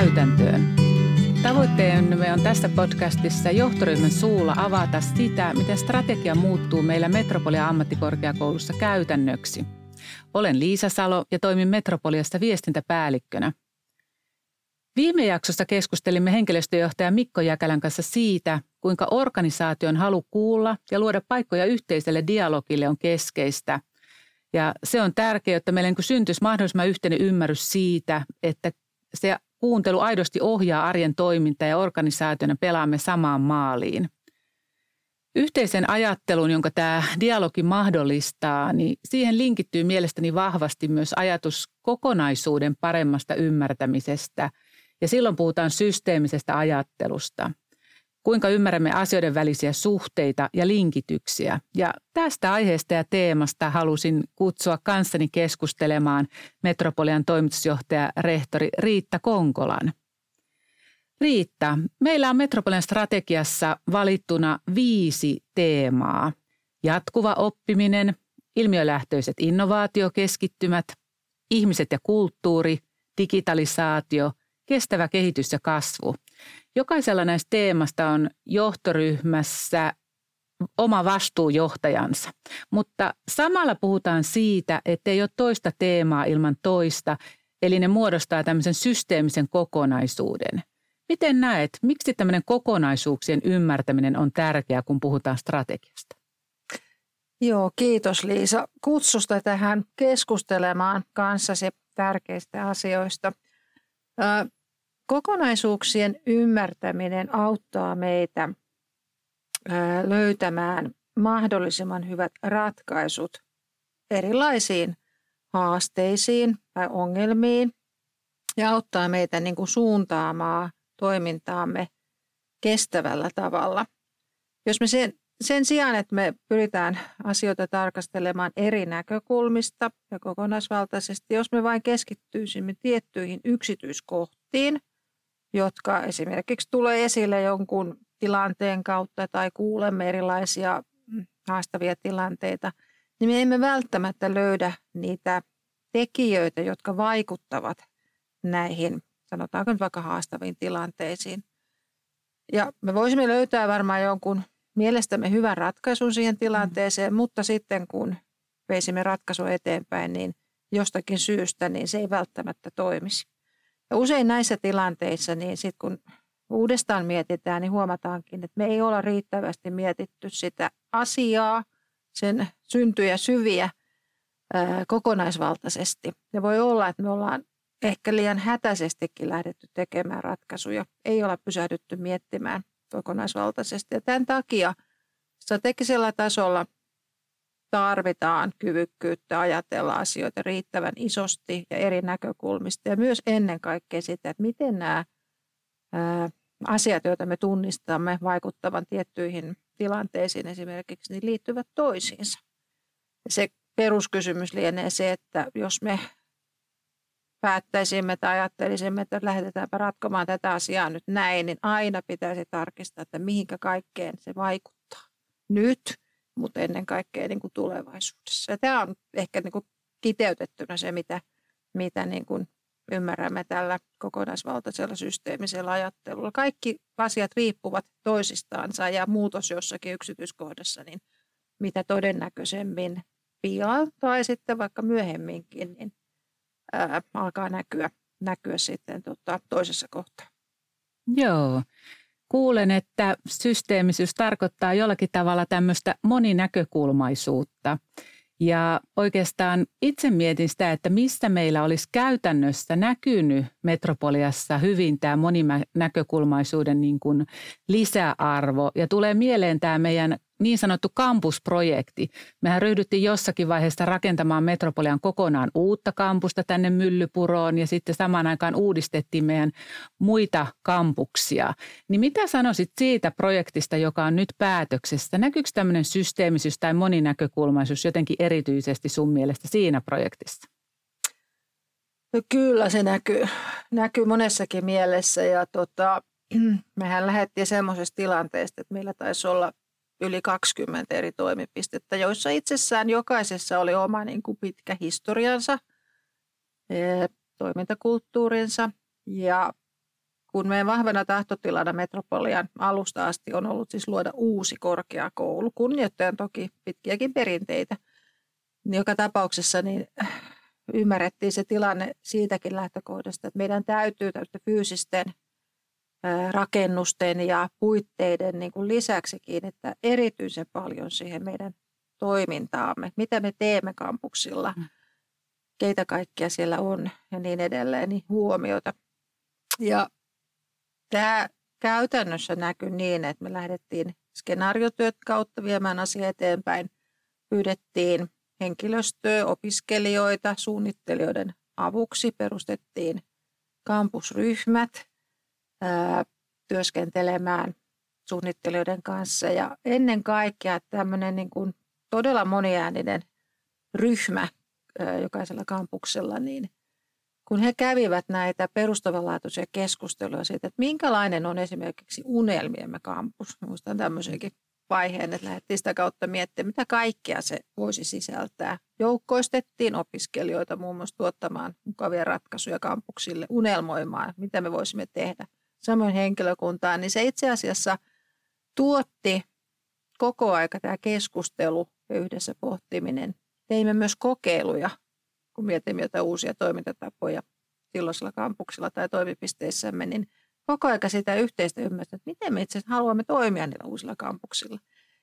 käytäntöön. Tavoitteemme on tässä podcastissa johtoryhmän suulla avata sitä, miten strategia muuttuu meillä Metropolia ammattikorkeakoulussa käytännöksi. Olen Liisa Salo ja toimin Metropoliasta viestintäpäällikkönä. Viime jaksossa keskustelimme henkilöstöjohtaja Mikko Jäkälän kanssa siitä, kuinka organisaation halu kuulla ja luoda paikkoja yhteiselle dialogille on keskeistä – ja se on tärkeää, että meillä niin syntyisi mahdollisimman yhteinen ymmärrys siitä, että se kuuntelu aidosti ohjaa arjen toimintaa ja organisaationa pelaamme samaan maaliin. Yhteisen ajattelun, jonka tämä dialogi mahdollistaa, niin siihen linkittyy mielestäni vahvasti myös ajatus kokonaisuuden paremmasta ymmärtämisestä. Ja silloin puhutaan systeemisestä ajattelusta – kuinka ymmärrämme asioiden välisiä suhteita ja linkityksiä. Ja tästä aiheesta ja teemasta halusin kutsua kanssani keskustelemaan Metropolian toimitusjohtaja rehtori Riitta Konkolan. Riitta, meillä on Metropolian strategiassa valittuna viisi teemaa. Jatkuva oppiminen, ilmiölähtöiset innovaatiokeskittymät, ihmiset ja kulttuuri, digitalisaatio, kestävä kehitys ja kasvu – Jokaisella näistä teemasta on johtoryhmässä oma vastuujohtajansa, mutta samalla puhutaan siitä, että ei ole toista teemaa ilman toista, eli ne muodostaa tämmöisen systeemisen kokonaisuuden. Miten näet, miksi tämmöinen kokonaisuuksien ymmärtäminen on tärkeää, kun puhutaan strategiasta? Joo, kiitos Liisa kutsusta tähän keskustelemaan kanssasi tärkeistä asioista. Kokonaisuuksien ymmärtäminen auttaa meitä löytämään mahdollisimman hyvät ratkaisut erilaisiin haasteisiin tai ongelmiin ja auttaa meitä niin kuin suuntaamaan toimintaamme kestävällä tavalla. Jos me sen, sen sijaan, että me pyritään asioita tarkastelemaan eri näkökulmista ja kokonaisvaltaisesti, jos me vain keskittyisimme tiettyihin yksityiskohtiin – jotka esimerkiksi tulee esille jonkun tilanteen kautta tai kuulemme erilaisia haastavia tilanteita, niin me emme välttämättä löydä niitä tekijöitä, jotka vaikuttavat näihin, sanotaanko nyt vaikka haastaviin tilanteisiin. Ja me voisimme löytää varmaan jonkun mielestämme hyvän ratkaisun siihen tilanteeseen, mm. mutta sitten kun veisimme ratkaisua eteenpäin, niin jostakin syystä niin se ei välttämättä toimisi. Ja usein näissä tilanteissa, niin sitten kun uudestaan mietitään, niin huomataankin, että me ei olla riittävästi mietitty sitä asiaa, sen syntyjä syviä ää, kokonaisvaltaisesti. Ja voi olla, että me ollaan ehkä liian hätäisestikin lähdetty tekemään ratkaisuja. Ei olla pysähdytty miettimään kokonaisvaltaisesti. Ja tämän takia strategisella tasolla tarvitaan kyvykkyyttä ajatella asioita riittävän isosti ja eri näkökulmista ja myös ennen kaikkea sitä, että miten nämä asiat, joita me tunnistamme vaikuttavan tiettyihin tilanteisiin esimerkiksi, niin liittyvät toisiinsa. Ja se peruskysymys lienee se, että jos me päättäisimme tai ajattelisimme, että lähdetäänpä ratkomaan tätä asiaa nyt näin, niin aina pitäisi tarkistaa, että mihinkä kaikkeen se vaikuttaa. Nyt – mutta ennen kaikkea niin kuin tulevaisuudessa. Ja tämä on ehkä niin kuin kiteytettynä se, mitä, mitä niin kuin ymmärrämme tällä kokonaisvaltaisella systeemisellä ajattelulla. Kaikki asiat riippuvat toisistaansa ja muutos jossakin yksityiskohdassa, niin mitä todennäköisemmin pian tai sitten vaikka myöhemminkin, niin ää, alkaa näkyä, näkyä sitten tota, toisessa kohtaa. Joo. Kuulen, että systeemisyys tarkoittaa jollakin tavalla tämmöistä moninäkökulmaisuutta. Ja oikeastaan itse mietin sitä, että missä meillä olisi käytännössä näkynyt metropoliassa hyvin tämä moninäkökulmaisuuden niin kuin lisäarvo. Ja tulee mieleen tämä meidän niin sanottu kampusprojekti. Mehän ryhdyttiin jossakin vaiheessa rakentamaan Metropolian kokonaan uutta kampusta tänne Myllypuroon ja sitten samaan aikaan uudistettiin meidän muita kampuksia. Niin mitä sanoisit siitä projektista, joka on nyt päätöksessä? Näkyykö tämmöinen systeemisyys tai moninäkökulmaisuus jotenkin erityisesti sun mielestä siinä projektissa? No kyllä se näkyy, näkyy monessakin mielessä ja tota, mehän lähdettiin semmoisesta tilanteesta, että meillä taisi olla – yli 20 eri toimipistettä, joissa itsessään jokaisessa oli oma niin kuin pitkä historiansa. toimintakulttuurinsa ja kun meidän vahvana tahtotilana Metropolian alusta asti on ollut siis luoda uusi korkeakoulu, kunnioittajan toki pitkiäkin perinteitä, niin joka tapauksessa niin ymmärrettiin se tilanne siitäkin lähtökohdasta, että meidän täytyy täytyy fyysisten rakennusten ja puitteiden niin kuin lisäksi kiinnittää erityisen paljon siihen meidän toimintaamme, mitä me teemme kampuksilla, mm. keitä kaikkia siellä on ja niin edelleen, niin huomiota. Ja tämä käytännössä näkyy niin, että me lähdettiin skenaariotyöt kautta viemään asia eteenpäin. Pyydettiin henkilöstöä, opiskelijoita, suunnittelijoiden avuksi perustettiin kampusryhmät ää, työskentelemään suunnittelijoiden kanssa. Ja ennen kaikkea tämmöinen niin kuin todella moniääninen ryhmä jokaisella kampuksella, niin kun he kävivät näitä perustavanlaatuisia keskusteluja siitä, että minkälainen on esimerkiksi unelmiemme kampus. Muistan tämmöisenkin vaiheen, että lähdettiin sitä kautta miettimään, mitä kaikkea se voisi sisältää. Joukkoistettiin opiskelijoita muun muassa tuottamaan mukavia ratkaisuja kampuksille, unelmoimaan, mitä me voisimme tehdä. Samoin henkilökuntaan, niin se itse asiassa tuotti koko aika tämä keskustelu ja yhdessä pohtiminen. Teimme myös kokeiluja, kun mietimme jotain uusia toimintatapoja silloisella kampuksella tai toimipisteissämme, niin koko aika sitä yhteistä ymmärrystä, että miten me itse haluamme toimia niillä uusilla kampuksilla.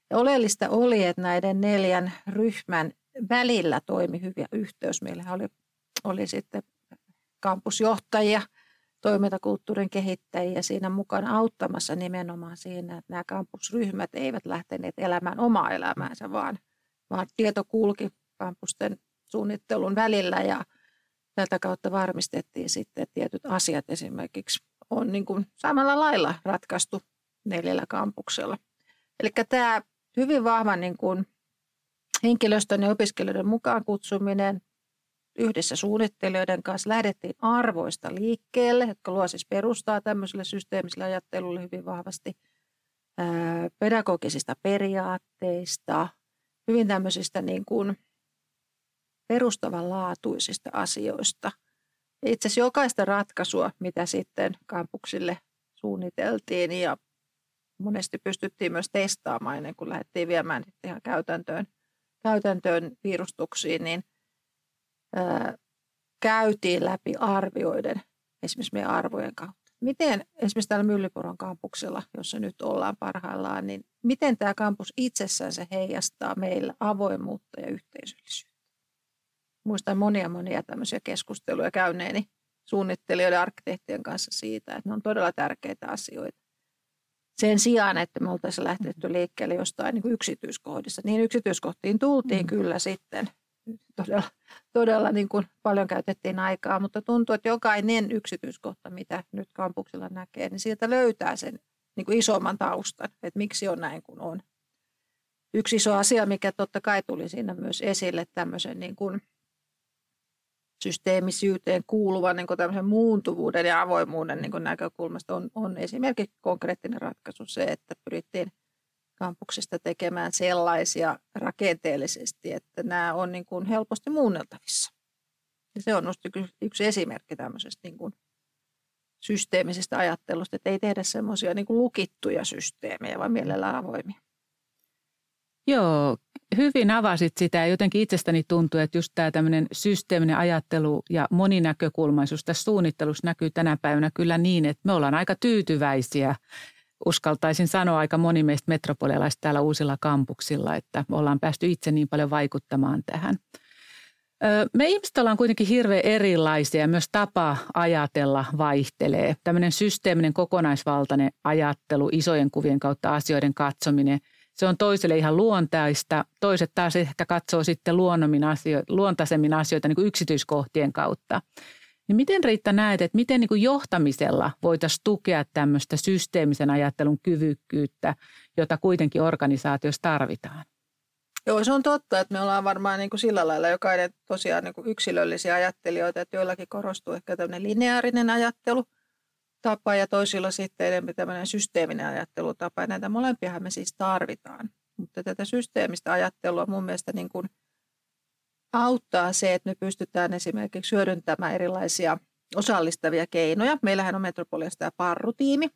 Ja oleellista oli, että näiden neljän ryhmän välillä toimi hyvä yhteys. Meillä oli, oli sitten kampusjohtajia, toimintakulttuurin kehittäjiä siinä mukana auttamassa nimenomaan siinä, että nämä kampusryhmät eivät lähteneet elämään omaa elämäänsä, vaan, vaan tieto kulki kampusten suunnittelun välillä ja tätä kautta varmistettiin sitten tietyt asiat esimerkiksi on niin kuin samalla lailla ratkaistu neljällä kampuksella. Eli tämä hyvin vahva niin kuin henkilöstön ja opiskelijoiden mukaan kutsuminen yhdessä suunnittelijoiden kanssa lähdettiin arvoista liikkeelle, jotka luo siis perustaa tämmöiselle systeemiselle ajattelulle hyvin vahvasti, pedagogisista periaatteista, hyvin tämmöisistä niin kuin perustavanlaatuisista asioista – itse asiassa jokaista ratkaisua, mitä sitten kampuksille suunniteltiin ja monesti pystyttiin myös testaamaan ennen kuin lähdettiin viemään ihan käytäntöön, käytäntöön piirustuksiin, niin ää, käytiin läpi arvioiden esimerkiksi meidän arvojen kautta. Miten esimerkiksi täällä Myllypuron kampuksella, jossa nyt ollaan parhaillaan, niin miten tämä kampus itsessään se heijastaa meillä avoimuutta ja yhteisöllisyyttä? muistan monia monia tämmöisiä keskusteluja käyneeni suunnittelijoiden ja arkkitehtien kanssa siitä, että ne on todella tärkeitä asioita. Sen sijaan, että me oltaisiin lähtetty liikkeelle jostain niin yksityiskohdissa. Niin yksityiskohtiin tultiin mm. kyllä sitten. Todella, todella niin kuin paljon käytettiin aikaa, mutta tuntuu, että jokainen yksityiskohta, mitä nyt kampuksilla näkee, niin sieltä löytää sen niin kuin isomman taustan, että miksi on näin kuin on. Yksi iso asia, mikä totta kai tuli siinä myös esille tämmöisen niin kuin systeemisyyteen kuuluvan niin tämmöisen muuntuvuuden ja avoimuuden niin näkökulmasta on, on esimerkiksi konkreettinen ratkaisu se, että pyrittiin kampuksesta tekemään sellaisia rakenteellisesti, että nämä on niin kuin helposti muunneltavissa. Ja se on yksi esimerkki tämmöisestä niin kuin systeemisestä ajattelusta, että ei tehdä semmoisia niin lukittuja systeemejä, vaan mielellään avoimia. Joo, hyvin avasit sitä ja jotenkin itsestäni tuntuu, että just tämä tämmöinen systeeminen ajattelu ja moninäkökulmaisuus tässä suunnittelussa näkyy tänä päivänä kyllä niin, että me ollaan aika tyytyväisiä. Uskaltaisin sanoa aika moni meistä metropolialaista täällä uusilla kampuksilla, että ollaan päästy itse niin paljon vaikuttamaan tähän. Me ihmiset ollaan kuitenkin hirveän erilaisia ja myös tapa ajatella vaihtelee. Tämmöinen systeeminen kokonaisvaltainen ajattelu, isojen kuvien kautta asioiden katsominen – se on toiselle ihan luontaista. Toiset taas ehkä katsoo sitten asioita, luontaisemmin asioita niin kuin yksityiskohtien kautta. Niin miten Riitta näet, että miten niin kuin johtamisella voitaisiin tukea tämmöistä systeemisen ajattelun kyvykkyyttä, jota kuitenkin organisaatiossa tarvitaan? Joo, se on totta, että me ollaan varmaan niin kuin sillä lailla jokainen tosiaan niin kuin yksilöllisiä ajattelijoita, että joillakin korostuu ehkä tämmöinen lineaarinen ajattelu – tapa ja toisilla sitten enemmän tämmöinen systeeminen ajattelutapa. Ja näitä molempiahan me siis tarvitaan. Mutta tätä systeemistä ajattelua mun mielestä niin kuin auttaa se, että me pystytään esimerkiksi hyödyntämään erilaisia osallistavia keinoja. Meillähän on Metropoliasta tämä parrutiimi,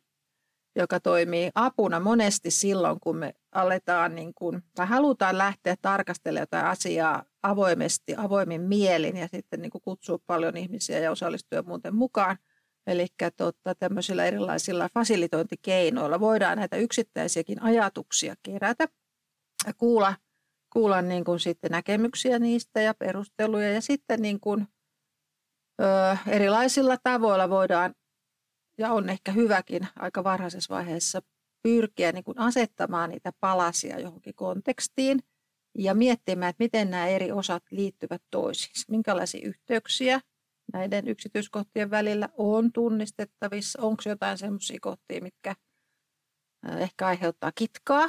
joka toimii apuna monesti silloin, kun me aletaan niin kuin, tai halutaan lähteä tarkastelemaan jotain asiaa avoimesti, avoimin mielin ja sitten niin kuin kutsua paljon ihmisiä ja osallistua muuten mukaan. Eli tota, tämmöisillä erilaisilla fasilitointikeinoilla voidaan näitä yksittäisiäkin ajatuksia kerätä ja kuulla, kuulla niin kuin sitten näkemyksiä niistä ja perusteluja. Ja sitten niin kuin, ö, erilaisilla tavoilla voidaan, ja on ehkä hyväkin aika varhaisessa vaiheessa, pyrkiä niin kuin asettamaan niitä palasia johonkin kontekstiin ja miettimään, että miten nämä eri osat liittyvät toisiinsa, minkälaisia yhteyksiä näiden yksityiskohtien välillä on tunnistettavissa, onko jotain sellaisia kohtia, mitkä ehkä aiheuttaa kitkaa.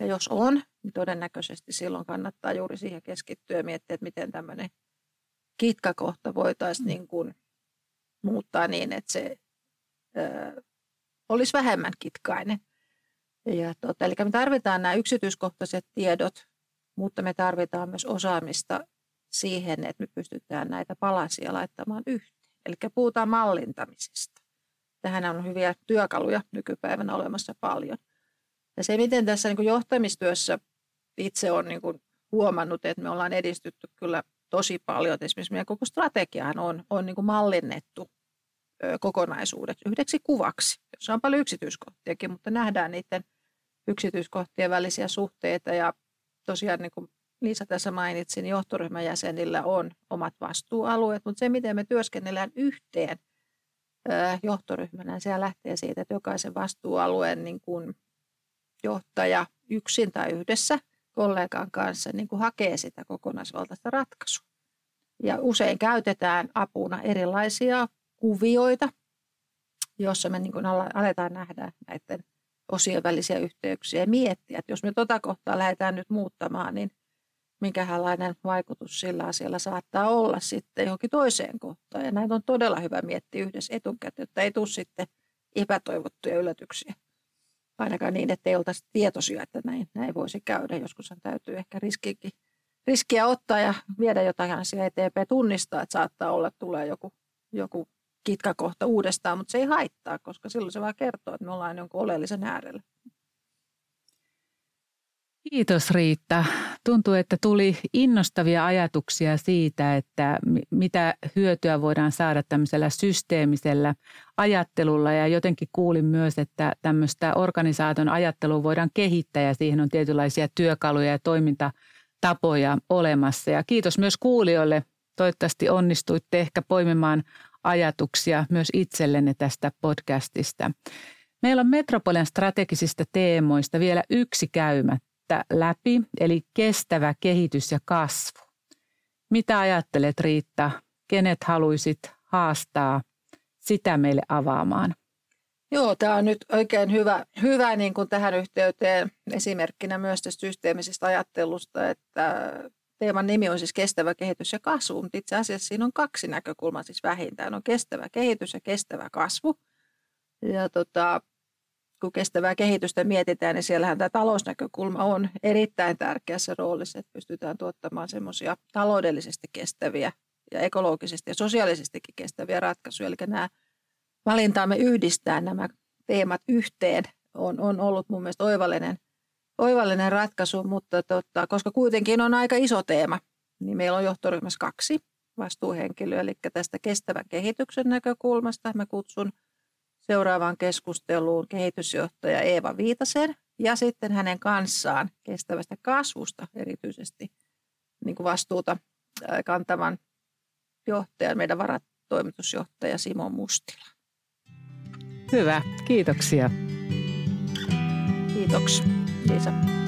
Ja jos on, niin todennäköisesti silloin kannattaa juuri siihen keskittyä ja miettiä, että miten tämmöinen kitkakohta voitaisiin niin kuin muuttaa niin, että se ö, olisi vähemmän kitkainen. Ja tota, eli me tarvitaan nämä yksityiskohtaiset tiedot, mutta me tarvitaan myös osaamista siihen, että me pystytään näitä palasia laittamaan yhteen. Eli puhutaan mallintamisesta. Tähän on hyviä työkaluja nykypäivänä olemassa paljon. Ja se, miten tässä niin kuin johtamistyössä itse on niin kuin huomannut, että me ollaan edistytty kyllä tosi paljon. Esimerkiksi meidän koko strategiahan on, on niin kuin mallinnettu kokonaisuudet yhdeksi kuvaksi, jossa on paljon yksityiskohtiakin, mutta nähdään niiden yksityiskohtien välisiä suhteita ja tosiaan niin kuin Liisa tässä mainitsi, niin johtoryhmän jäsenillä on omat vastuualueet, mutta se, miten me työskennellään yhteen johtoryhmänä, niin se lähtee siitä, että jokaisen vastuualueen niin kuin johtaja yksin tai yhdessä kollegan kanssa niin kuin hakee sitä kokonaisvaltaista ratkaisua. Ja usein käytetään apuna erilaisia kuvioita, jossa me niin kuin aletaan nähdä näiden osien välisiä yhteyksiä ja miettiä, että jos me tuota kohtaa lähdetään nyt muuttamaan, niin minkälainen vaikutus sillä asialla saattaa olla sitten johonkin toiseen kohtaan. Ja näin on todella hyvä miettiä yhdessä etukäteen, että ei tule sitten epätoivottuja yllätyksiä. Ainakaan niin, että ei oltaisi tietoisia, että näin, näin voisi käydä. Joskushan täytyy ehkä riskiäkin, riskiä ottaa ja viedä jotain asiaa eteenpäin, tunnistaa, että saattaa olla, että tulee joku, joku kitkakohta uudestaan, mutta se ei haittaa, koska silloin se vaan kertoo, että me ollaan jonkun oleellisen äärellä. Kiitos Riitta. Tuntuu, että tuli innostavia ajatuksia siitä, että mitä hyötyä voidaan saada tämmöisellä systeemisellä ajattelulla. Ja jotenkin kuulin myös, että tämmöistä organisaation ajattelua voidaan kehittää ja siihen on tietynlaisia työkaluja ja toimintatapoja olemassa. Ja kiitos myös kuulijoille. Toivottavasti onnistuitte ehkä poimimaan ajatuksia myös itsellenne tästä podcastista. Meillä on Metropolian strategisista teemoista vielä yksi käymättä läpi, eli kestävä kehitys ja kasvu. Mitä ajattelet Riitta, kenet haluaisit haastaa sitä meille avaamaan? Joo, tämä on nyt oikein hyvä, hyvä niin kuin tähän yhteyteen esimerkkinä myös tästä systeemisestä ajattelusta, että Teeman nimi on siis kestävä kehitys ja kasvu, mutta itse asiassa siinä on kaksi näkökulmaa siis vähintään. On kestävä kehitys ja kestävä kasvu. Ja tota, kun kestävää kehitystä mietitään, niin siellähän tämä talousnäkökulma on erittäin tärkeässä roolissa, että pystytään tuottamaan semmoisia taloudellisesti kestäviä ja ekologisesti ja sosiaalisestikin kestäviä ratkaisuja. Eli nämä valintaamme yhdistää nämä teemat yhteen on, on ollut mun mielestä oivallinen oivallinen ratkaisu, mutta tota, koska kuitenkin on aika iso teema, niin meillä on johtoryhmässä kaksi vastuuhenkilöä, eli tästä kestävän kehityksen näkökulmasta mä kutsun seuraavaan keskusteluun kehitysjohtaja Eeva Viitasen ja sitten hänen kanssaan kestävästä kasvusta erityisesti niin kuin vastuuta kantavan johtajan, meidän varatoimitusjohtaja Simo Mustila. Hyvä, kiitoksia. Kiitoksia. Liisa.